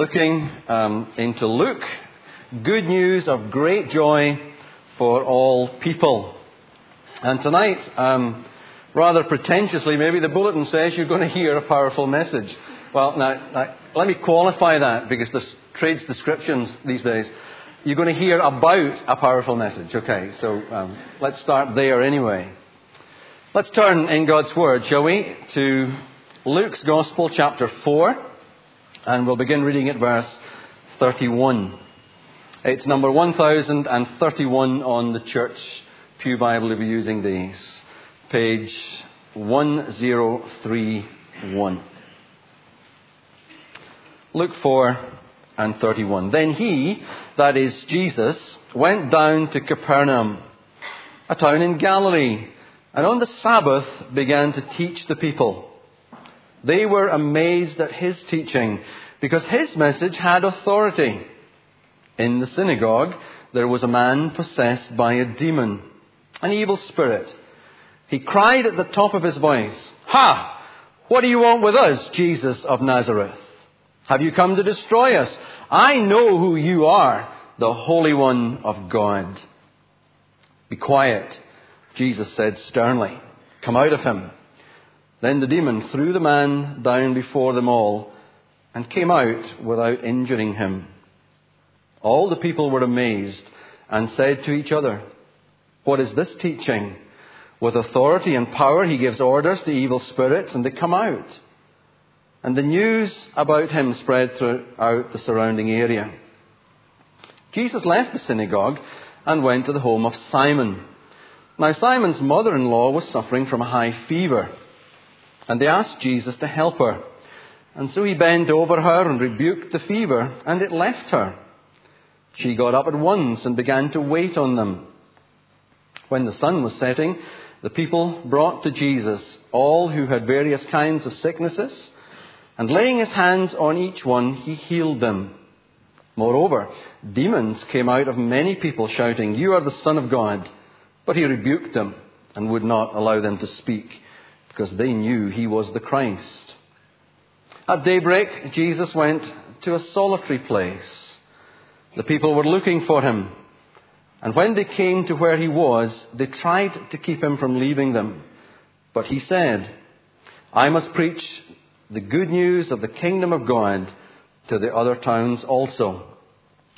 looking um, into Luke. Good news of great joy for all people. And tonight, um, rather pretentiously, maybe the bulletin says you're going to hear a powerful message. Well, now, now let me qualify that because there's trades descriptions these days. You're going to hear about a powerful message. Okay, so um, let's start there anyway. Let's turn in God's Word, shall we, to Luke's Gospel, chapter 4. And we'll begin reading at verse 31. It's number 1031 on the Church Pew Bible you're using these. Page 1031. Luke 4 and 31. Then he, that is Jesus, went down to Capernaum, a town in Galilee, and on the Sabbath began to teach the people. They were amazed at his teaching because his message had authority. In the synagogue, there was a man possessed by a demon, an evil spirit. He cried at the top of his voice, Ha! What do you want with us, Jesus of Nazareth? Have you come to destroy us? I know who you are, the Holy One of God. Be quiet, Jesus said sternly. Come out of him. Then the demon threw the man down before them all and came out without injuring him. All the people were amazed and said to each other, What is this teaching? With authority and power he gives orders to evil spirits and they come out. And the news about him spread throughout the surrounding area. Jesus left the synagogue and went to the home of Simon. Now, Simon's mother in law was suffering from a high fever and they asked Jesus to help her. And so he bent over her and rebuked the fever, and it left her. She got up at once and began to wait on them. When the sun was setting, the people brought to Jesus all who had various kinds of sicknesses, and laying his hands on each one, he healed them. Moreover, demons came out of many people shouting, You are the Son of God. But he rebuked them and would not allow them to speak because they knew he was the Christ. At daybreak, Jesus went to a solitary place. The people were looking for him. And when they came to where he was, they tried to keep him from leaving them. But he said, I must preach the good news of the kingdom of God to the other towns also,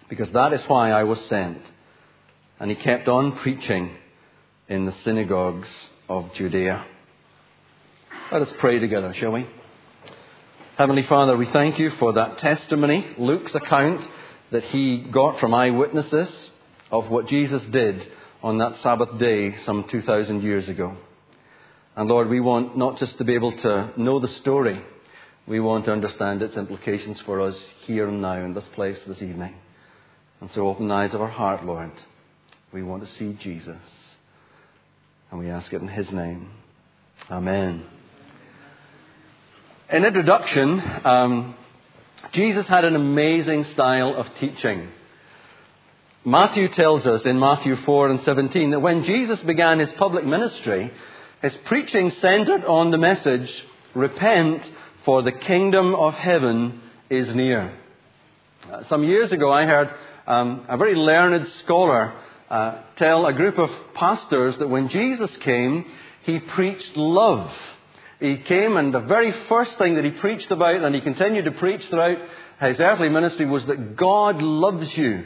because that is why I was sent. And he kept on preaching in the synagogues of Judea. Let us pray together, shall we? Heavenly Father, we thank you for that testimony, Luke's account that he got from eyewitnesses of what Jesus did on that Sabbath day some 2,000 years ago. And Lord, we want not just to be able to know the story, we want to understand its implications for us here and now in this place this evening. And so open the eyes of our heart, Lord. We want to see Jesus. And we ask it in His name. Amen. In introduction, um, Jesus had an amazing style of teaching. Matthew tells us in Matthew 4 and 17 that when Jesus began his public ministry, his preaching centered on the message, Repent, for the kingdom of heaven is near. Uh, some years ago, I heard um, a very learned scholar uh, tell a group of pastors that when Jesus came, he preached love he came and the very first thing that he preached about and he continued to preach throughout his earthly ministry was that God loves you.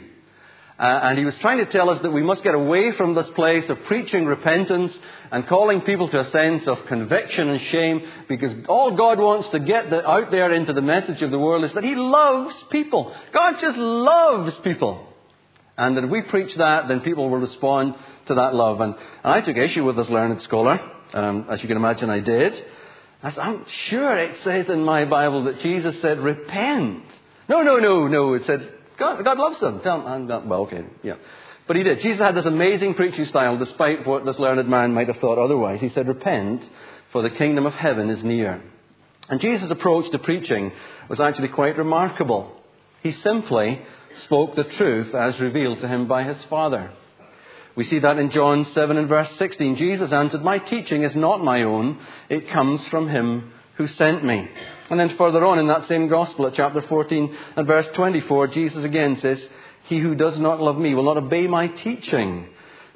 Uh, and he was trying to tell us that we must get away from this place of preaching repentance and calling people to a sense of conviction and shame because all God wants to get the, out there into the message of the world is that he loves people. God just loves people. And that if we preach that, then people will respond to that love. And, and I took issue with this learned scholar. Um, as you can imagine, I did. Said, I'm sure it says in my Bible that Jesus said, repent. No, no, no, no. It said, God, God loves them. Tell them. Well, okay, yeah. But he did. Jesus had this amazing preaching style, despite what this learned man might have thought otherwise. He said, repent, for the kingdom of heaven is near. And Jesus' approach to preaching was actually quite remarkable. He simply spoke the truth as revealed to him by his Father. We see that in John 7 and verse 16. Jesus answered, My teaching is not my own, it comes from him who sent me. And then further on in that same gospel at chapter 14 and verse 24, Jesus again says, He who does not love me will not obey my teaching.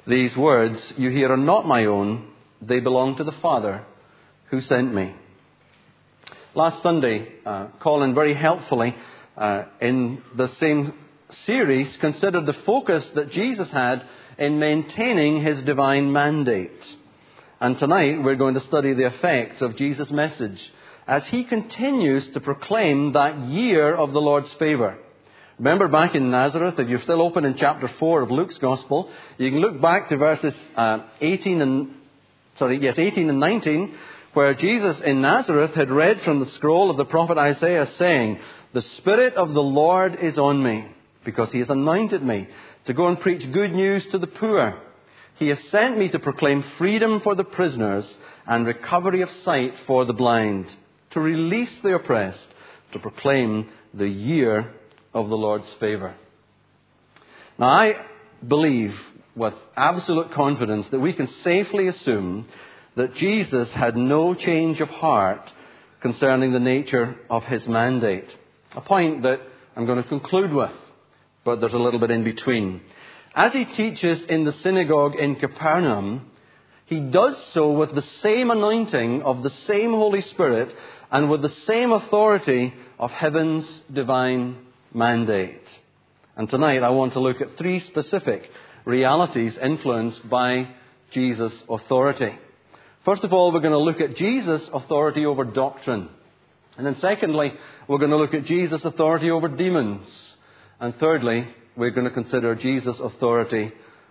These words you hear are not my own, they belong to the Father who sent me. Last Sunday, uh, Colin very helpfully uh, in the same series considered the focus that Jesus had in maintaining his divine mandate. And tonight we're going to study the effects of Jesus' message as he continues to proclaim that year of the Lord's favour. Remember back in Nazareth, if you're still open in chapter 4 of Luke's Gospel, you can look back to verses uh, 18 and, sorry, yes, 18 and 19, where Jesus in Nazareth had read from the scroll of the prophet Isaiah saying, The Spirit of the Lord is on me, because he has anointed me to go and preach good news to the poor. He has sent me to proclaim freedom for the prisoners and recovery of sight for the blind, to release the oppressed, to proclaim the year of the Lord's favour. Now, I believe with absolute confidence that we can safely assume that Jesus had no change of heart concerning the nature of his mandate. A point that I'm going to conclude with, but there's a little bit in between. As he teaches in the synagogue in Capernaum, he does so with the same anointing of the same Holy Spirit and with the same authority of heaven's divine mandate. And tonight I want to look at three specific realities influenced by Jesus' authority. First of all, we're going to look at Jesus' authority over doctrine. And then secondly, we're going to look at Jesus' authority over demons. And thirdly, we're going to consider Jesus' authority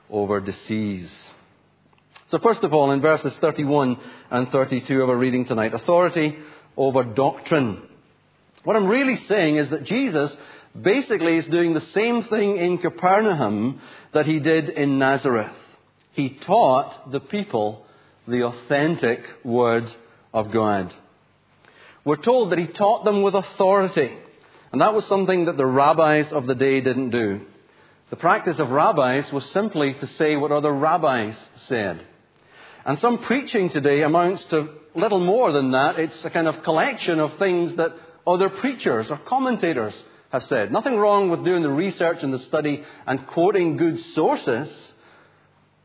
over disease. So first of all, in verses 31 and 32 of our reading tonight, authority over doctrine. What I'm really saying is that Jesus basically is doing the same thing in Capernaum that he did in Nazareth. He taught the people the authentic Word of God. We're told that he taught them with authority. And that was something that the rabbis of the day didn't do. The practice of rabbis was simply to say what other rabbis said. And some preaching today amounts to little more than that. It's a kind of collection of things that other preachers or commentators have said. Nothing wrong with doing the research and the study and quoting good sources,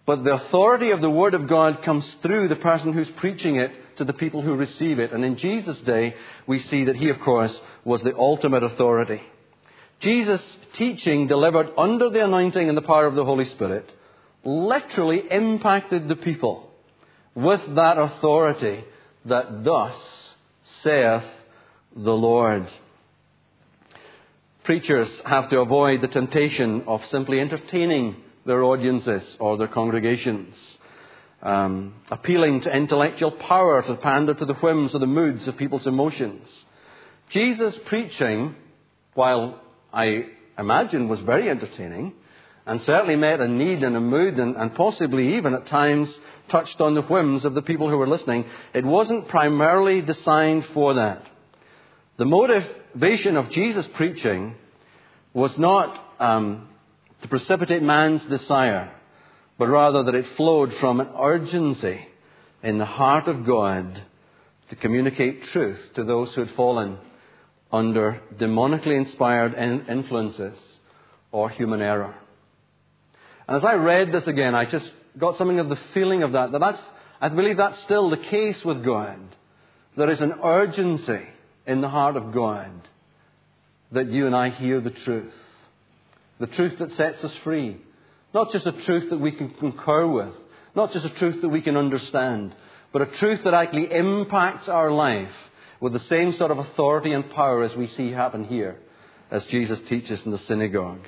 but the authority of the Word of God comes through the person who's preaching it to the people who receive it. And in Jesus' day, we see that he, of course, was the ultimate authority. Jesus' teaching delivered under the anointing and the power of the Holy Spirit literally impacted the people with that authority that thus saith the Lord. Preachers have to avoid the temptation of simply entertaining their audiences or their congregations, um, appealing to intellectual power to pander to the whims or the moods of people's emotions. Jesus' preaching, while I imagine was very entertaining, and certainly met a need and a mood and, and, possibly even at times touched on the whims of the people who were listening, it wasn't primarily designed for that. The motivation of Jesus' preaching was not um, to precipitate man's desire, but rather that it flowed from an urgency in the heart of God to communicate truth to those who had fallen under demonically inspired influences or human error. And as I read this again, I just got something of the feeling of that, that that's, I believe that's still the case with God. There is an urgency in the heart of God that you and I hear the truth. The truth that sets us free. Not just a truth that we can concur with, not just a truth that we can understand, but a truth that actually impacts our life with the same sort of authority and power as we see happen here, as Jesus teaches in the synagogue.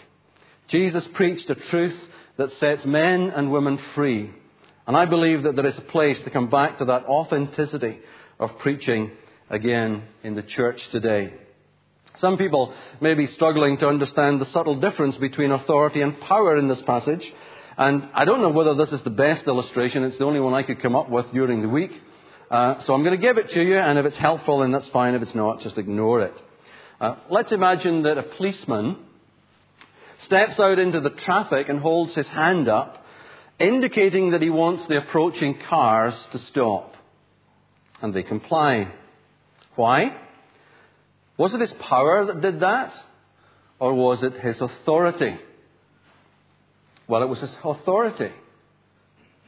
Jesus preached a truth that sets men and women free. And I believe that there is a place to come back to that authenticity of preaching again in the church today. Some people may be struggling to understand the subtle difference between authority and power in this passage. And I don't know whether this is the best illustration. It's the only one I could come up with during the week. Uh, so I'm going to give it to you, and if it's helpful, then that's fine. If it's not, just ignore it. Uh, let's imagine that a policeman steps out into the traffic and holds his hand up, indicating that he wants the approaching cars to stop. And they comply. Why? Was it his power that did that? Or was it his authority? Well, it was his authority.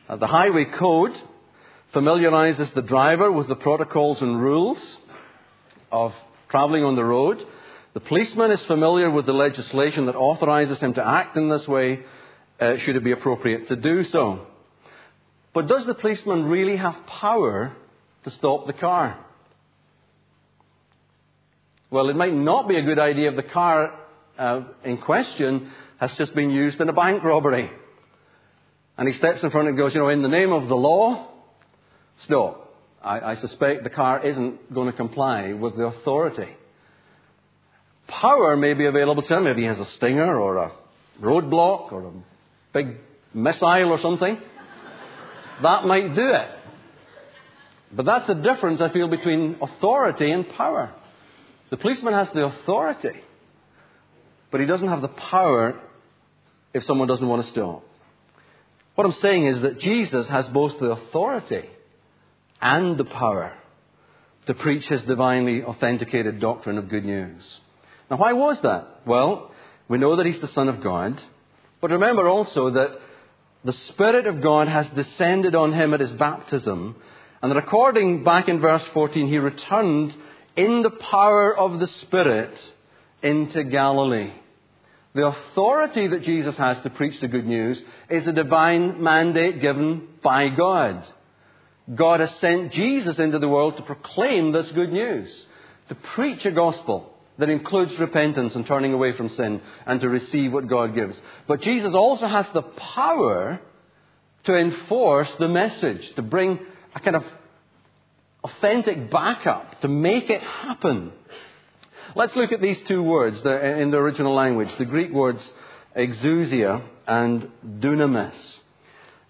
The highway code familiarizes the driver with the protocols and rules of traveling on the road. The policeman is familiar with the legislation that authorizes him to act in this way, uh, should it be appropriate to do so. But does the policeman really have power to stop the car? Well, it might not be a good idea if the car uh, in question has just been used in a bank robbery. And he steps in front and goes, You know, in the name of the law, stop. I, I suspect the car isn't going to comply with the authority. Power may be available to him. Maybe he has a stinger or a roadblock or a big missile or something. That might do it. But that's the difference, I feel, between authority and power. The policeman has the authority, but he doesn't have the power if someone doesn't want to stop. What I'm saying is that Jesus has both the authority and the power to preach his divinely authenticated doctrine of good news. Now, why was that? Well, we know that he's the Son of God, but remember also that the Spirit of God has descended on him at his baptism, and that according back in verse 14, he returned in the power of the Spirit into Galilee. The authority that Jesus has to preach the good news is a divine mandate given by God. God has sent Jesus into the world to proclaim this good news, to preach a gospel that includes repentance and turning away from sin and to receive what God gives. But Jesus also has the power to enforce the message, to bring a kind of authentic backup, to make it happen. Let's look at these two words in the original language, the Greek words exousia and dunamis.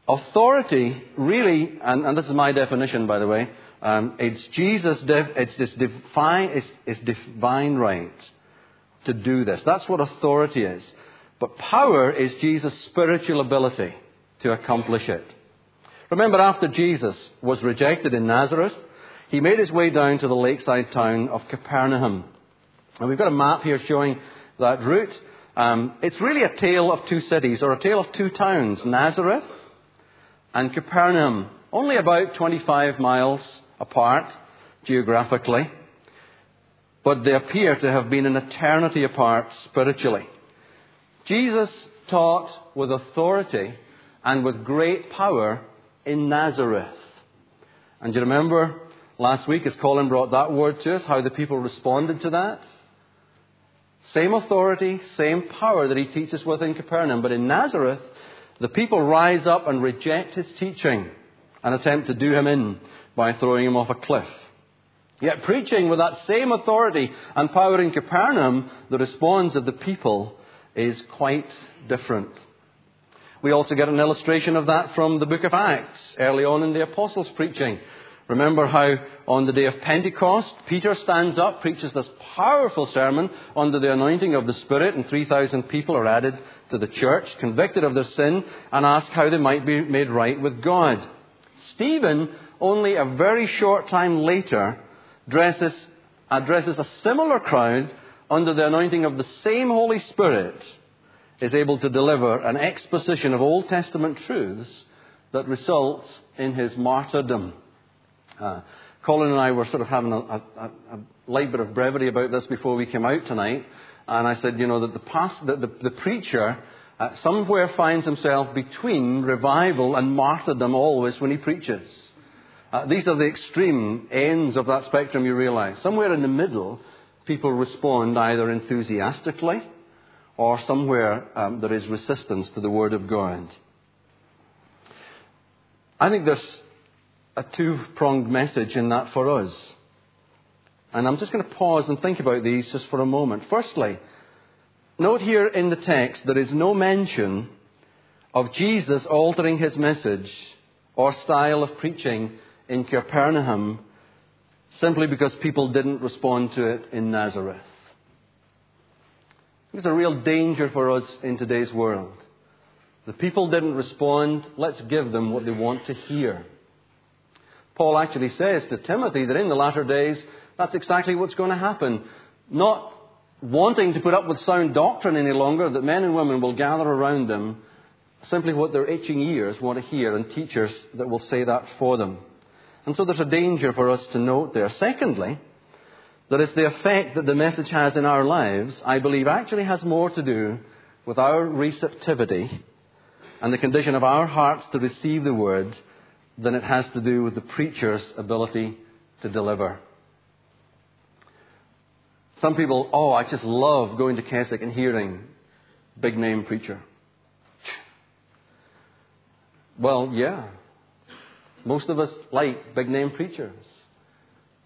Authority really, and, and, this is my definition by the way, um, it's Jesus, it's this divine, it's, it's divine right to do this. That's what authority is. But power is Jesus' spiritual ability to accomplish it. Remember, after Jesus was rejected in Nazareth, he made his way down to the lakeside town of Capernaum. And we've got a map here showing that route. Um, it's really a tale of two cities, or a tale of two towns Nazareth and Capernaum, only about 25 miles apart geographically, but they appear to have been an eternity apart spiritually. Jesus taught with authority and with great power in Nazareth. And you remember last week as Colin brought that word to us, how the people responded to that? Same authority, same power that he teaches with in Capernaum, but in Nazareth, the people rise up and reject his teaching and attempt to do him in by throwing him off a cliff. Yet, preaching with that same authority and power in Capernaum, the response of the people is quite different. We also get an illustration of that from the book of Acts, early on in the apostles' preaching. Remember how on the day of Pentecost, Peter stands up, preaches this powerful sermon under the anointing of the Spirit, and 3,000 people are added to the church, convicted of their sin, and ask how they might be made right with God. Stephen, only a very short time later, addresses, addresses a similar crowd under the anointing of the same Holy Spirit, is able to deliver an exposition of Old Testament truths that results in his martyrdom. Uh, Colin and I were sort of having a, a, a, light bit of brevity about this before we came out tonight. And I said, you know, that the, past, the, the, the preacher uh, somewhere finds himself between revival and martyrdom always when he preaches. Uh, these are the extreme ends of that spectrum, you realize. Somewhere in the middle, people respond either enthusiastically or somewhere um, there is resistance to the Word of God. I think there's a two pronged message in that for us. And I'm just going to pause and think about these just for a moment. Firstly, note here in the text there is no mention of Jesus altering his message or style of preaching in Capernaum simply because people didn't respond to it in Nazareth. There's a real danger for us in today's world. The people didn't respond, let's give them what they want to hear. Paul actually says to Timothy that in the latter days, that's exactly what's going to happen. not wanting to put up with sound doctrine any longer, that men and women will gather around them simply what their itching ears want to hear, and teachers that will say that for them. And so there's a danger for us to note there. Secondly, that it's the effect that the message has in our lives, I believe, actually has more to do with our receptivity and the condition of our hearts to receive the word than it has to do with the preacher's ability to deliver. Some people, oh, I just love going to Keswick and hearing big name preacher. Well, yeah. Most of us like big name preachers.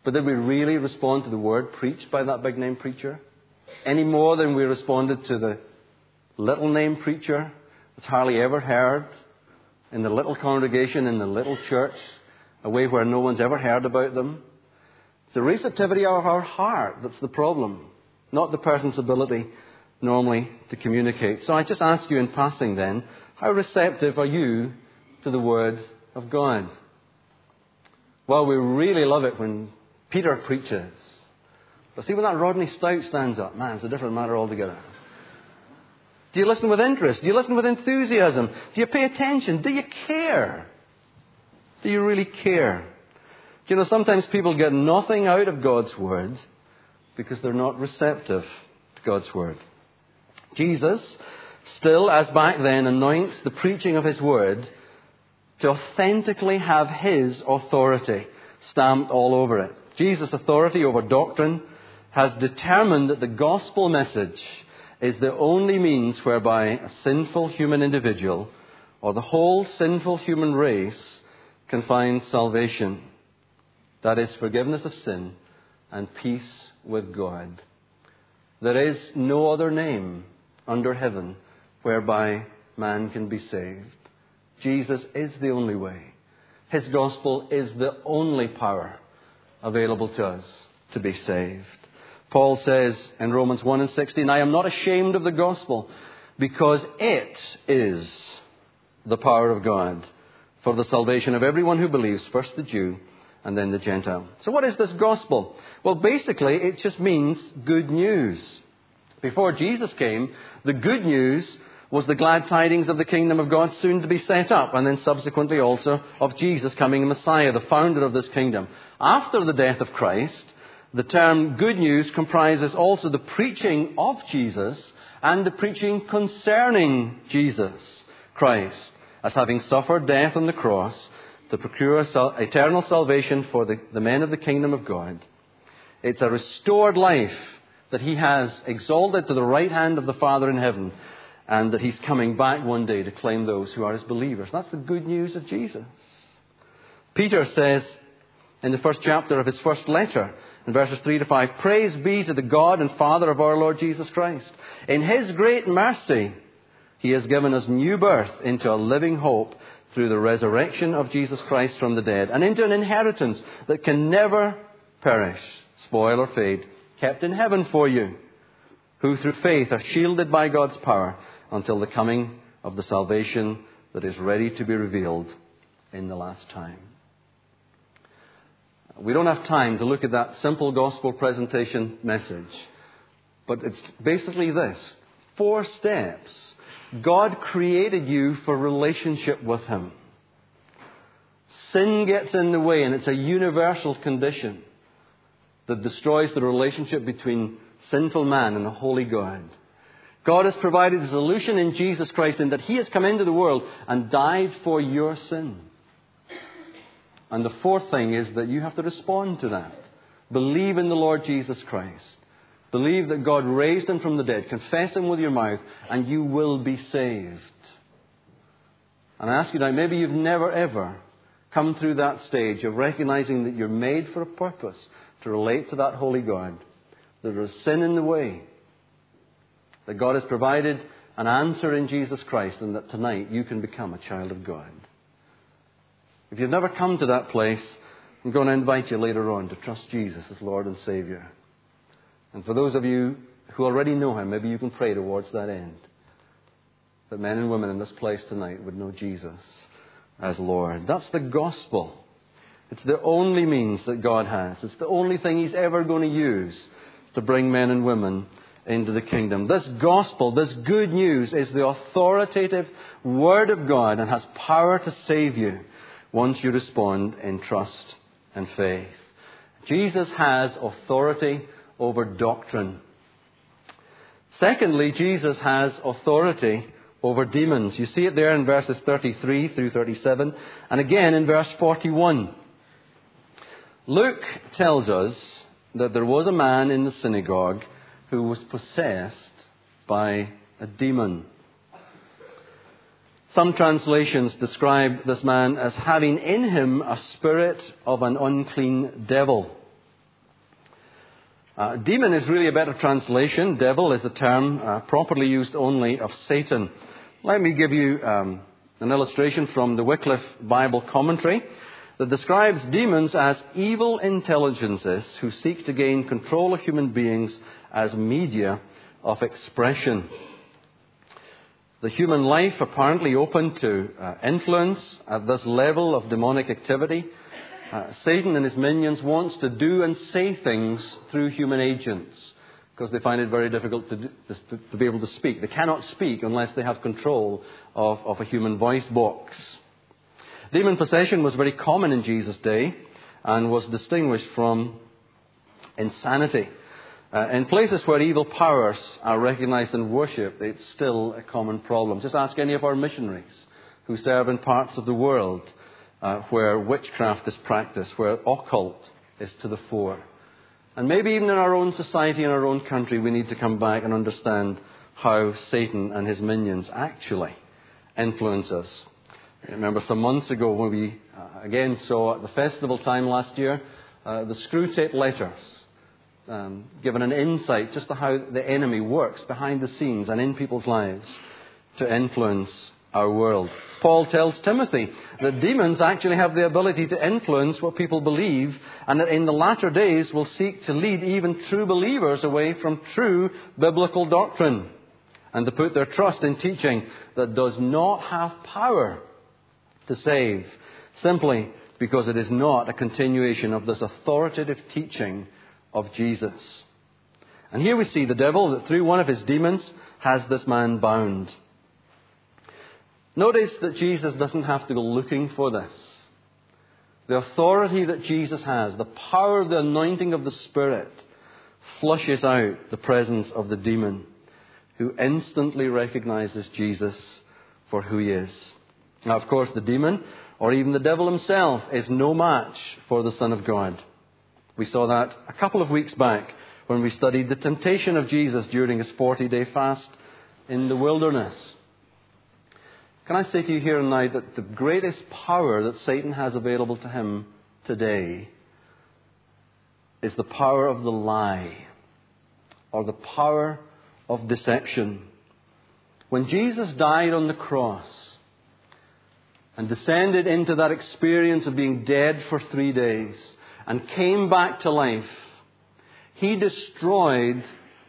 But did we really respond to the word preached by that big name preacher? Any more than we responded to the little name preacher that's hardly ever heard in the little congregation, in the little church, a way where no one's ever heard about them? It's the receptivity of our heart that's the problem, not the person's ability normally to communicate. So I just ask you in passing then, how receptive are you to the Word of God? Well, we really love it when Peter preaches. But see, when that Rodney Stout stands up, man, it's a different matter altogether. Do you listen with interest? Do you listen with enthusiasm? Do you pay attention? Do you care? Do you really care? You know, sometimes people get nothing out of God's Word because they're not receptive to God's Word. Jesus, still as back then, anoints the preaching of His Word to authentically have His authority stamped all over it. Jesus' authority over doctrine has determined that the gospel message is the only means whereby a sinful human individual or the whole sinful human race can find salvation. That is forgiveness of sin and peace with God. There is no other name under heaven whereby man can be saved. Jesus is the only way. His gospel is the only power available to us to be saved. Paul says in Romans 1 and 16, I am not ashamed of the gospel because it is the power of God for the salvation of everyone who believes, first the Jew and then the Gentile. So what is this gospel? Well, basically, it just means good news. Before Jesus came, the good news was the glad tidings of the kingdom of God soon to be set up, and then subsequently also of Jesus coming the Messiah, the founder of this kingdom. After the death of Christ, the term good news comprises also the preaching of Jesus and the preaching concerning Jesus Christ as having suffered death on the cross to procure eternal salvation for the, the men of the kingdom of God. It's a restored life that he has exalted to the right hand of the Father in heaven and that he's coming back one day to claim those who are his believers. That's the good news of Jesus. Peter says in the first chapter of his first letter, in verses 3 to 5, Praise be to the God and Father of our Lord Jesus Christ. In his great mercy, he has given us new birth into a living hope through the resurrection of Jesus Christ from the dead, and into an inheritance that can never perish, spoil, or fade, kept in heaven for you, who through faith are shielded by God's power until the coming of the salvation that is ready to be revealed in the last time. We don't have time to look at that simple gospel presentation message, but it's basically this four steps. God created you for relationship with Him. Sin gets in the way, and it's a universal condition that destroys the relationship between sinful man and a holy God. God has provided a solution in Jesus Christ in that He has come into the world and died for your sin. And the fourth thing is that you have to respond to that. Believe in the Lord Jesus Christ. Believe that God raised Him from the dead. Confess Him with your mouth, and you will be saved. And I ask you now, maybe you've never ever come through that stage of recognizing that you're made for a purpose to relate to that holy God. There is sin in the way that God has provided an answer in Jesus Christ and that tonight you can become a child of God. If you've never come to that place, I'm going to invite you later on to trust Jesus as Lord and Savior. And for those of you who already know Him, maybe you can pray towards that end. That men and women in this place tonight would know Jesus as Lord. That's the gospel. It's the only means that God has. It's the only thing He's ever going to use to bring men and women into the kingdom. This gospel, this good news, is the authoritative Word of God and has power to save you once you respond in trust and faith. Jesus has authority over doctrine. Secondly, Jesus has authority over demons. You see it there in verses 33 through 37, and again in verse 41. Luke tells us that there was a man in the synagogue who was possessed by a demon. Some translations describe this man as having in him a spirit of an unclean devil. Uh, demon is really a better translation. Devil is a term uh, properly used only of Satan. Let me give you um, an illustration from the Wycliffe Bible commentary that describes demons as evil intelligences who seek to gain control of human beings as media of expression. The human life apparently open to uh, influence at this level of demonic activity uh, Satan and his minions wants to do and say things through human agents because they find it very difficult to, do, to, to, be able to speak. They cannot speak unless they have control of, of a human voice box. Demon possession was very common in Jesus' day and was distinguished from insanity. Uh, in places where evil powers are recognized and worshipped, it's still a common problem. Just ask any of our missionaries who serve in parts of the world uh, where witchcraft is practiced, where occult is to the fore. And maybe even in our own society, in our own country, we need to come back and understand how Satan and his minions actually influence us. I remember some months ago when we uh, again saw at the festival time last year uh, the Screwtape letters, um, given an insight just to how the enemy works behind the scenes and in people's lives to influence our world. Paul tells Timothy that demons actually have the ability to influence what people believe, and that in the latter days will seek to lead even true believers away from true biblical doctrine, and to put their trust in teaching that does not have power to save, simply because it is not a continuation of this authoritative teaching of Jesus. And here we see the devil that through one of his demons has this man bound. Notice that Jesus doesn't have to go looking for this. The authority that Jesus has, the power of the anointing of the Spirit, flushes out the presence of the demon, who instantly recognizes Jesus for who he is. Now, of course, the demon, or even the devil himself, is no match for the Son of God. We saw that a couple of weeks back when we studied the temptation of Jesus during his 40 day fast in the wilderness. Can I say to you here and now that the greatest power that Satan has available to him today is the power of the lie or the power of deception. When Jesus died on the cross and descended into that experience of being dead for three days and came back to life, he destroyed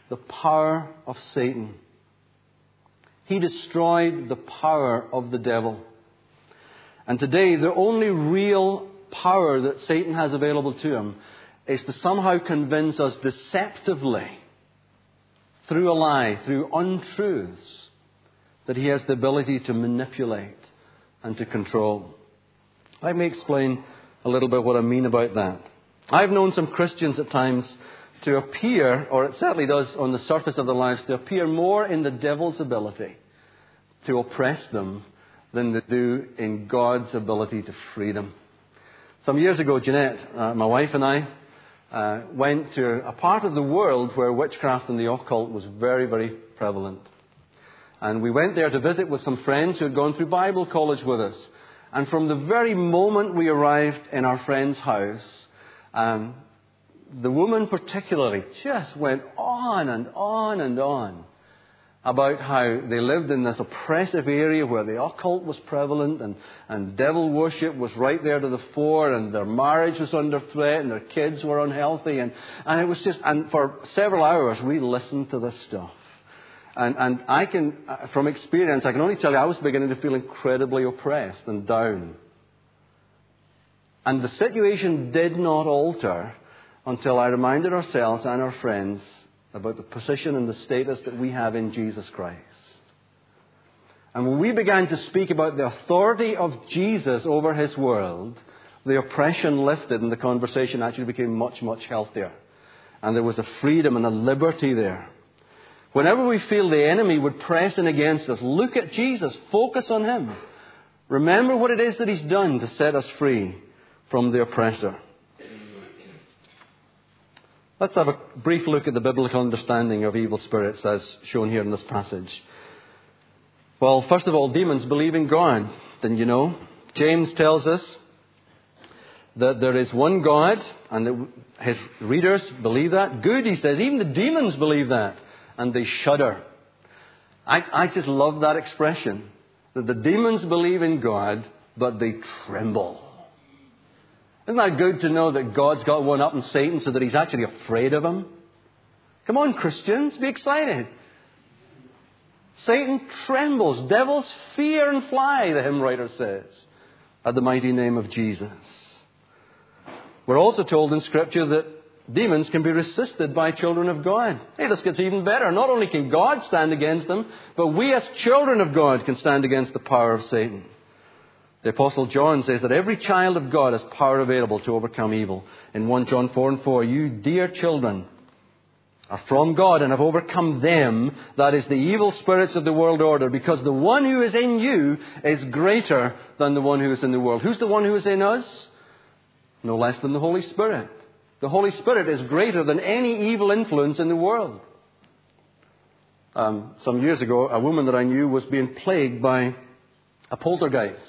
the power of Satan. He destroyed the power of the devil. And today, the only real power that Satan has available to him is to somehow convince us deceptively, through a lie, through untruths, that he has the ability to manipulate and to control. Let me explain a little bit what I mean about that. I've known some Christians at times to appear, or it certainly does on the surface of their lives, to appear more in the devil's ability to oppress them than they do in God's ability to free them. Some years ago, Jeanette, uh, my wife, and I uh, went to a part of the world where witchcraft and the occult was very, very prevalent. And we went there to visit with some friends who had gone through Bible college with us. And from the very moment we arrived in our friend's house, um, the woman particularly just went on and on and on about how they lived in this oppressive area where the occult was prevalent and, and devil worship was right there to the fore and their marriage was under threat and their kids were unhealthy and, and it was just, and for several hours we listened to this stuff. And, and I can, uh, from experience, I can only tell you I was beginning to feel incredibly oppressed and down. And the situation did not alter until I reminded ourselves and our friends about the position and the status that we have in Jesus Christ. And when we began to speak about the authority of Jesus over his world, the oppression lifted and the conversation actually became much, much healthier. And there was a freedom and a liberty there. Whenever we feel the enemy would press in against us, look at Jesus, focus on him. Remember what it is that he's done to set us free from the oppressor. Let's have a brief look at the biblical understanding of evil spirits as shown here in this passage. Well, first of all, demons believe in God. Then you know, James tells us that there is one God, and his readers believe that. Good, he says. Even the demons believe that, and they shudder. I, I just love that expression that the demons believe in God, but they tremble. Isn't that good to know that God's got one up in Satan so that he's actually afraid of him? Come on, Christians, be excited. Satan trembles. Devils fear and fly, the hymn writer says, at the mighty name of Jesus. We're also told in Scripture that demons can be resisted by children of God. Hey, this gets even better. Not only can God stand against them, but we as children of God can stand against the power of Satan. The Apostle John says that every child of God has power available to overcome evil. In 1 John 4 and 4, you dear children are from God and have overcome them, that is the evil spirits of the world order, because the one who is in you is greater than the one who is in the world. Who's the one who is in us? No less than the Holy Spirit. The Holy Spirit is greater than any evil influence in the world. Um, some years ago, a woman that I knew was being plagued by a poltergeist.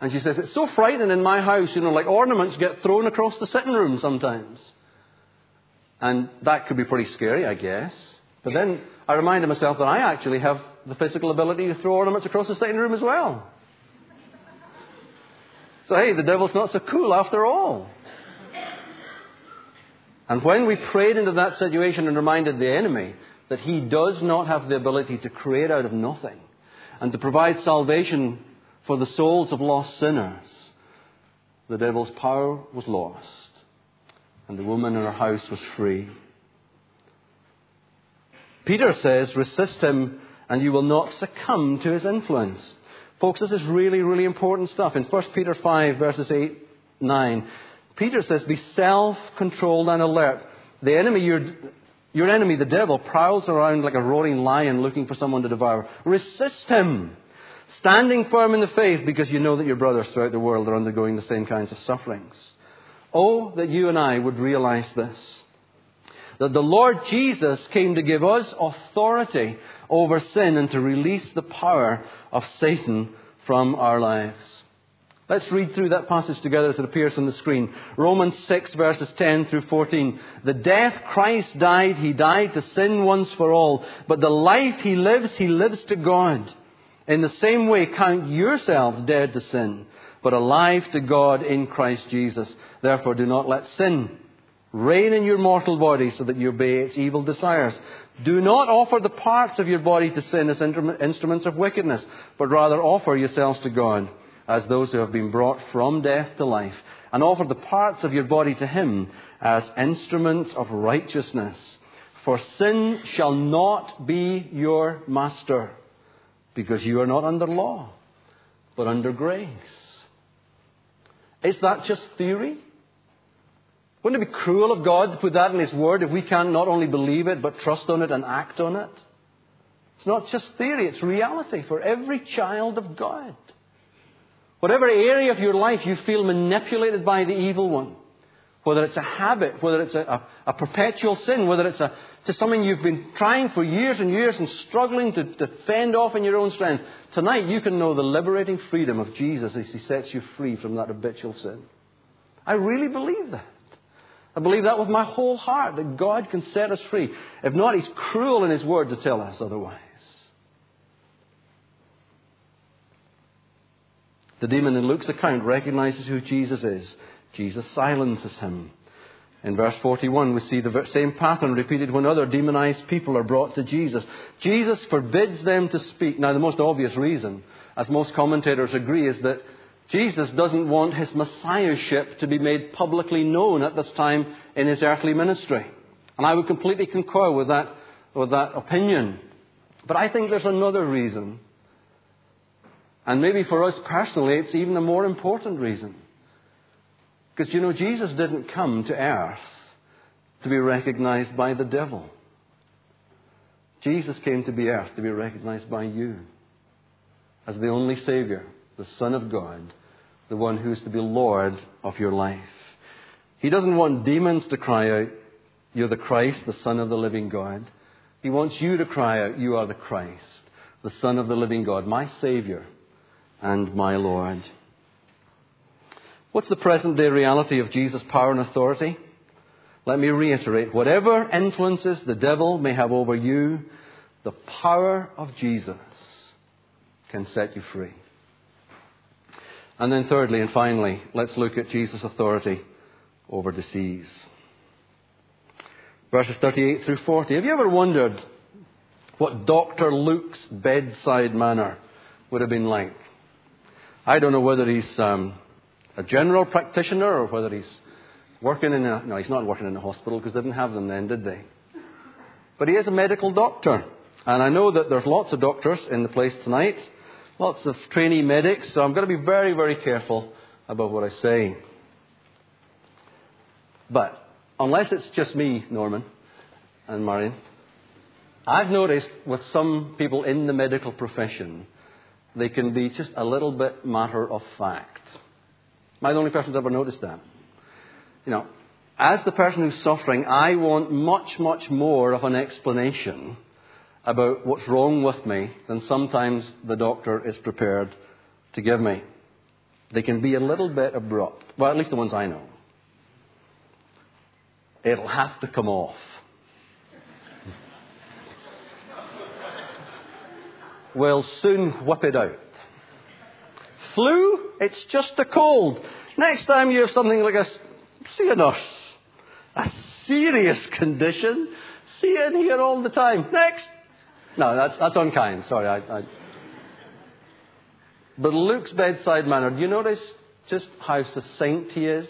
And she says, It's so frightening in my house, you know, like ornaments get thrown across the sitting room sometimes. And that could be pretty scary, I guess. But then I reminded myself that I actually have the physical ability to throw ornaments across the sitting room as well. So, hey, the devil's not so cool after all. And when we prayed into that situation and reminded the enemy that he does not have the ability to create out of nothing and to provide salvation for the souls of lost sinners, the devil's power was lost, and the woman in her house was free. Peter says, resist him and you will not succumb to his influence. Folks, this is really, really important stuff. In 1 Peter 5, verses 8, 9, Peter says, Be self controlled and alert. The enemy, your, your enemy, the devil, prowls around like a roaring lion looking for someone to devour. Resist him standing firm in the faith because you know that your brothers throughout the world are undergoing the same kinds of sufferings. Oh, that you and I would realize this. That the Lord Jesus came to give us authority over sin and to release the power of Satan from our lives. Let's read through that passage together as it appears on the screen. Romans 6 verses 10 through 14. The death Christ died, he died to sin once for all. But the life he lives, he lives to God. In the same way, count yourselves dead to sin, but alive to God in Christ Jesus. Therefore, do not let sin reign in your mortal body so that you obey its evil desires. Do not offer the parts of your body to sin as instruments of wickedness, but rather offer yourselves to God as those who have been brought from death to life, and offer the parts of your body to Him as instruments of righteousness. For sin shall not be your master because you are not under law, but under grace. Is that just theory? Wouldn't it be cruel of God to put that in His Word if we can not only believe it, but trust on it and act on it? It's not just theory, it's reality for every child of God. Whatever area of your life you feel manipulated by the evil one, whether it's a habit, whether it's a, a, a perpetual sin, whether it's a, something you've been trying for years and years and struggling to, to fend off in your own strength, tonight you can know the liberating freedom of Jesus as He sets you free from that habitual sin. I really believe that. I believe that with my whole heart, that God can set us free. If not, He's cruel in His word to tell us otherwise. The demon in Luke's account recognizes who Jesus is. Jesus silences him. In verse 41, we see the same pattern repeated when other demonized people are brought to Jesus. Jesus forbids them to speak. Now, the most obvious reason, as most commentators agree, is that Jesus doesn't want his messiahship to be made publicly known at this time in his earthly ministry. And I would completely concur with that, with that opinion. But I think there's another reason. And maybe for us personally, it's even a more important reason. Because, you know, Jesus didn't come to earth to be recognized by the devil. Jesus came to be earth to be recognized by you as the only Savior, the Son of God, the one who is to be Lord of your life. He doesn't want demons to cry out, You're the Christ, the Son of the living God. He wants you to cry out, You are the Christ, the Son of the living God, my Savior and my Lord. What's the present day reality of Jesus' power and authority? Let me reiterate whatever influences the devil may have over you, the power of Jesus can set you free. And then, thirdly and finally, let's look at Jesus' authority over disease. Verses 38 through 40. Have you ever wondered what Dr. Luke's bedside manner would have been like? I don't know whether he's um, a general practitioner or whether he's working in a. No, he's not working in a hospital because they didn't have them then, did they? But he is a medical doctor. And I know that there's lots of doctors in the place tonight lots of trainee medics, so I'm going to be very, very careful about what I say. But unless it's just me, Norman and Marion, I've noticed with some people in the medical profession, they can be just a little bit matter of fact. Am I the only person who's ever noticed that? You know, as the person who's suffering, I want much, much more of an explanation about what's wrong with me than sometimes the doctor is prepared to give me. They can be a little bit abrupt. Well, at least the ones I know. It'll have to come off. We'll soon whip it out. Flu? It's just a cold. Next time you have something like a, see a nurse. A serious condition. See it here all the time. Next. No, that's, that's unkind. Sorry. I, I... But Luke's bedside manner, do you notice just how succinct he is?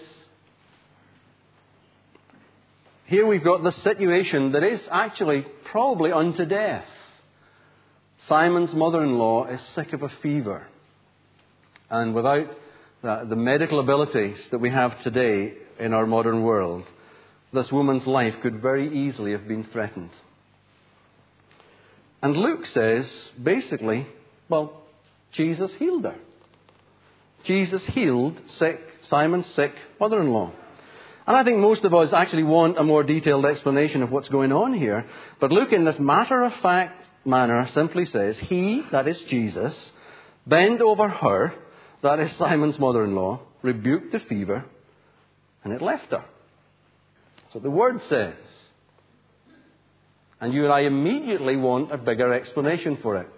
Here we've got the situation that is actually probably unto death. Simon's mother in law is sick of a fever. And without the, the medical abilities that we have today in our modern world, this woman's life could very easily have been threatened. And Luke says, basically, well, Jesus healed her. Jesus healed sick, Simon's sick mother in law. And I think most of us actually want a more detailed explanation of what's going on here. But Luke, in this matter of fact manner, simply says, He, that is Jesus, bent over her, that is Simon's mother in law, rebuked the fever, and it left her. So the word says. And you and I immediately want a bigger explanation for it.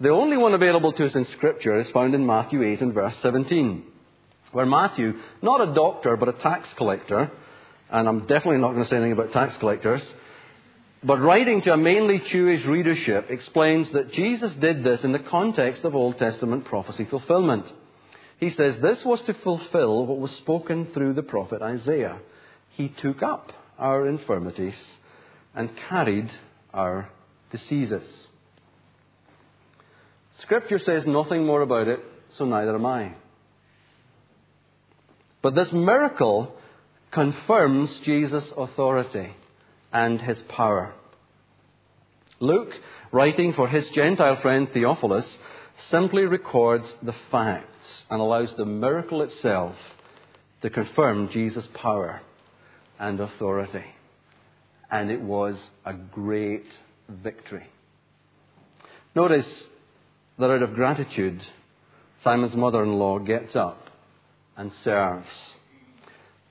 The only one available to us in Scripture is found in Matthew 8 and verse 17, where Matthew, not a doctor but a tax collector, and I'm definitely not going to say anything about tax collectors, but writing to a mainly Jewish readership, explains that Jesus did this in the context of Old Testament prophecy fulfillment. He says this was to fulfill what was spoken through the prophet Isaiah. He took up our infirmities and carried our diseases. Scripture says nothing more about it, so neither am I. But this miracle confirms Jesus' authority and his power. Luke, writing for his Gentile friend Theophilus, simply records the facts and allows the miracle itself to confirm Jesus' power and authority and it was a great victory. Notice that out of gratitude, Simon's mother in law gets up and serves.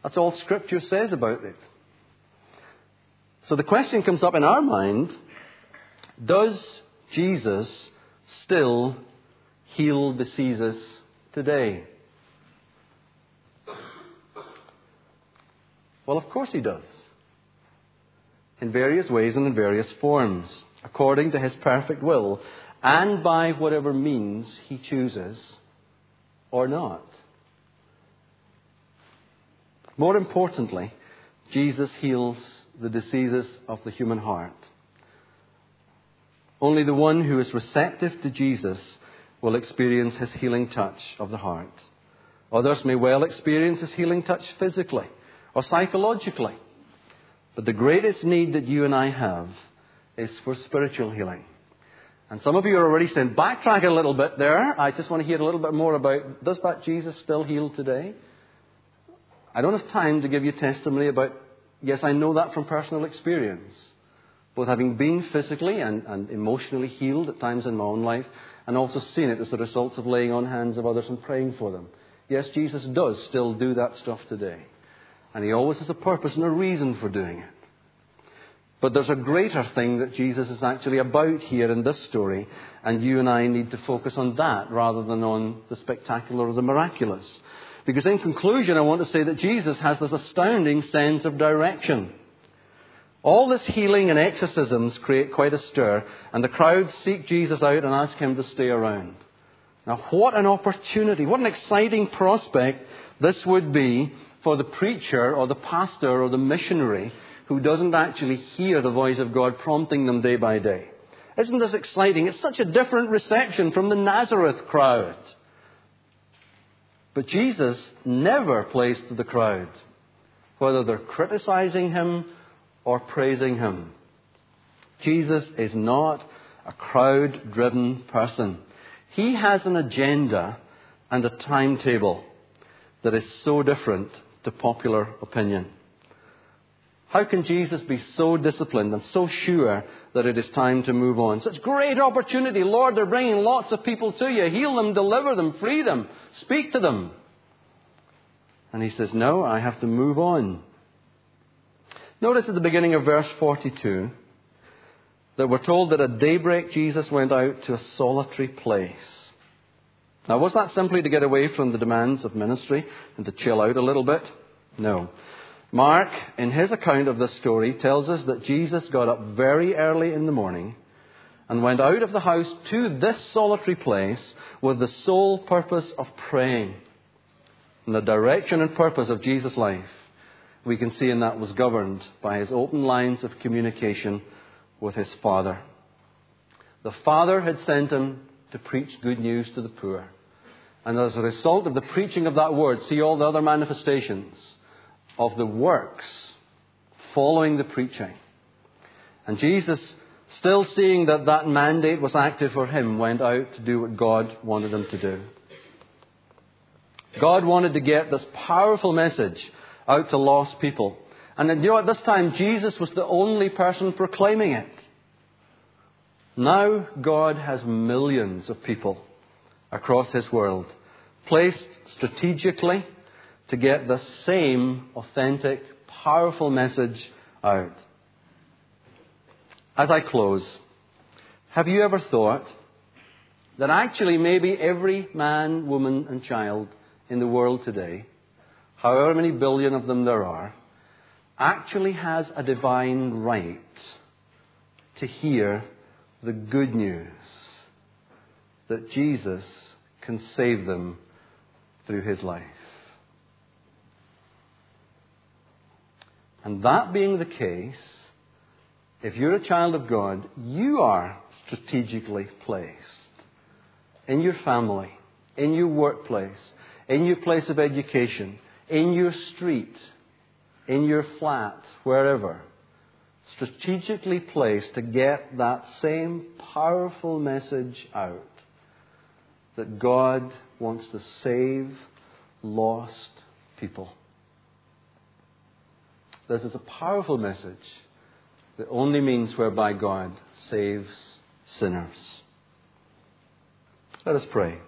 That's all Scripture says about it. So the question comes up in our mind Does Jesus still heal the diseases today? Well, of course he does in various ways and in various forms, according to his perfect will, and by whatever means he chooses or not. More importantly, Jesus heals the diseases of the human heart. Only the one who is receptive to Jesus will experience his healing touch of the heart. Others may well experience his healing touch physically or psychologically. But the greatest need that you and I have is for spiritual healing. And some of you are already saying, backtrack a little bit there. I just want to hear a little bit more about does that Jesus still heal today? I don't have time to give you testimony about, yes, I know that from personal experience. Both having been physically and, and emotionally healed at times in my own life, and also seeing it as the results of laying on hands of others and praying for them. Yes, Jesus does still do that stuff today. And he always has a purpose and a reason for doing it. But there's a greater thing that Jesus is actually about here in this story, and you and I need to focus on that rather than on the spectacular or the miraculous. Because in conclusion, I want to say that Jesus has this astounding sense of direction. All this healing and exorcisms create quite a stir, and the crowds seek Jesus out and ask him to stay around. Now, what an opportunity, what an exciting prospect this would be for the preacher or the pastor or the missionary who doesn't actually hear the voice of God prompting them day by day. Isn't this exciting? It's such a different reception from the Nazareth crowd. But Jesus never plays to the crowd, whether they're criticizing him or praising him. Jesus is not a crowd driven person. He has an agenda and a timetable that is so different to popular opinion. How can Jesus be so disciplined and so sure that it is time to move on? Such great opportunity. Lord, they're bringing lots of people to you. Heal them, deliver them, free them, speak to them. And he says, No, I have to move on. Notice at the beginning of verse 42 that we're told that at daybreak Jesus went out to a solitary place. Now, was that simply to get away from the demands of ministry and to chill out a little bit? No. Mark, in his account of this story, tells us that Jesus got up very early in the morning and went out of the house to this solitary place with the sole purpose of praying. And the direction and purpose of Jesus' life, we can see in that was governed by his open lines of communication with his Father. The Father had sent him to preach good news to the poor. And as a result of the preaching of that word, see all the other manifestations of the works following the preaching. And Jesus, still seeing that that mandate was active for him, went out to do what God wanted him to do. God wanted to get this powerful message out to lost people. And you know, at this time, Jesus was the only person proclaiming it. Now, God has millions of people across His world, placed strategically to get the same authentic, powerful message out. As I close, have you ever thought that actually maybe every man, woman, and child in the world today, however many billion of them there are, actually has a divine right to hear the good news that Jesus can save them through his life? And that being the case, if you're a child of God, you are strategically placed in your family, in your workplace, in your place of education, in your street, in your flat, wherever. Strategically placed to get that same powerful message out that God wants to save lost people. This is a powerful message that only means whereby God saves sinners. Let us pray.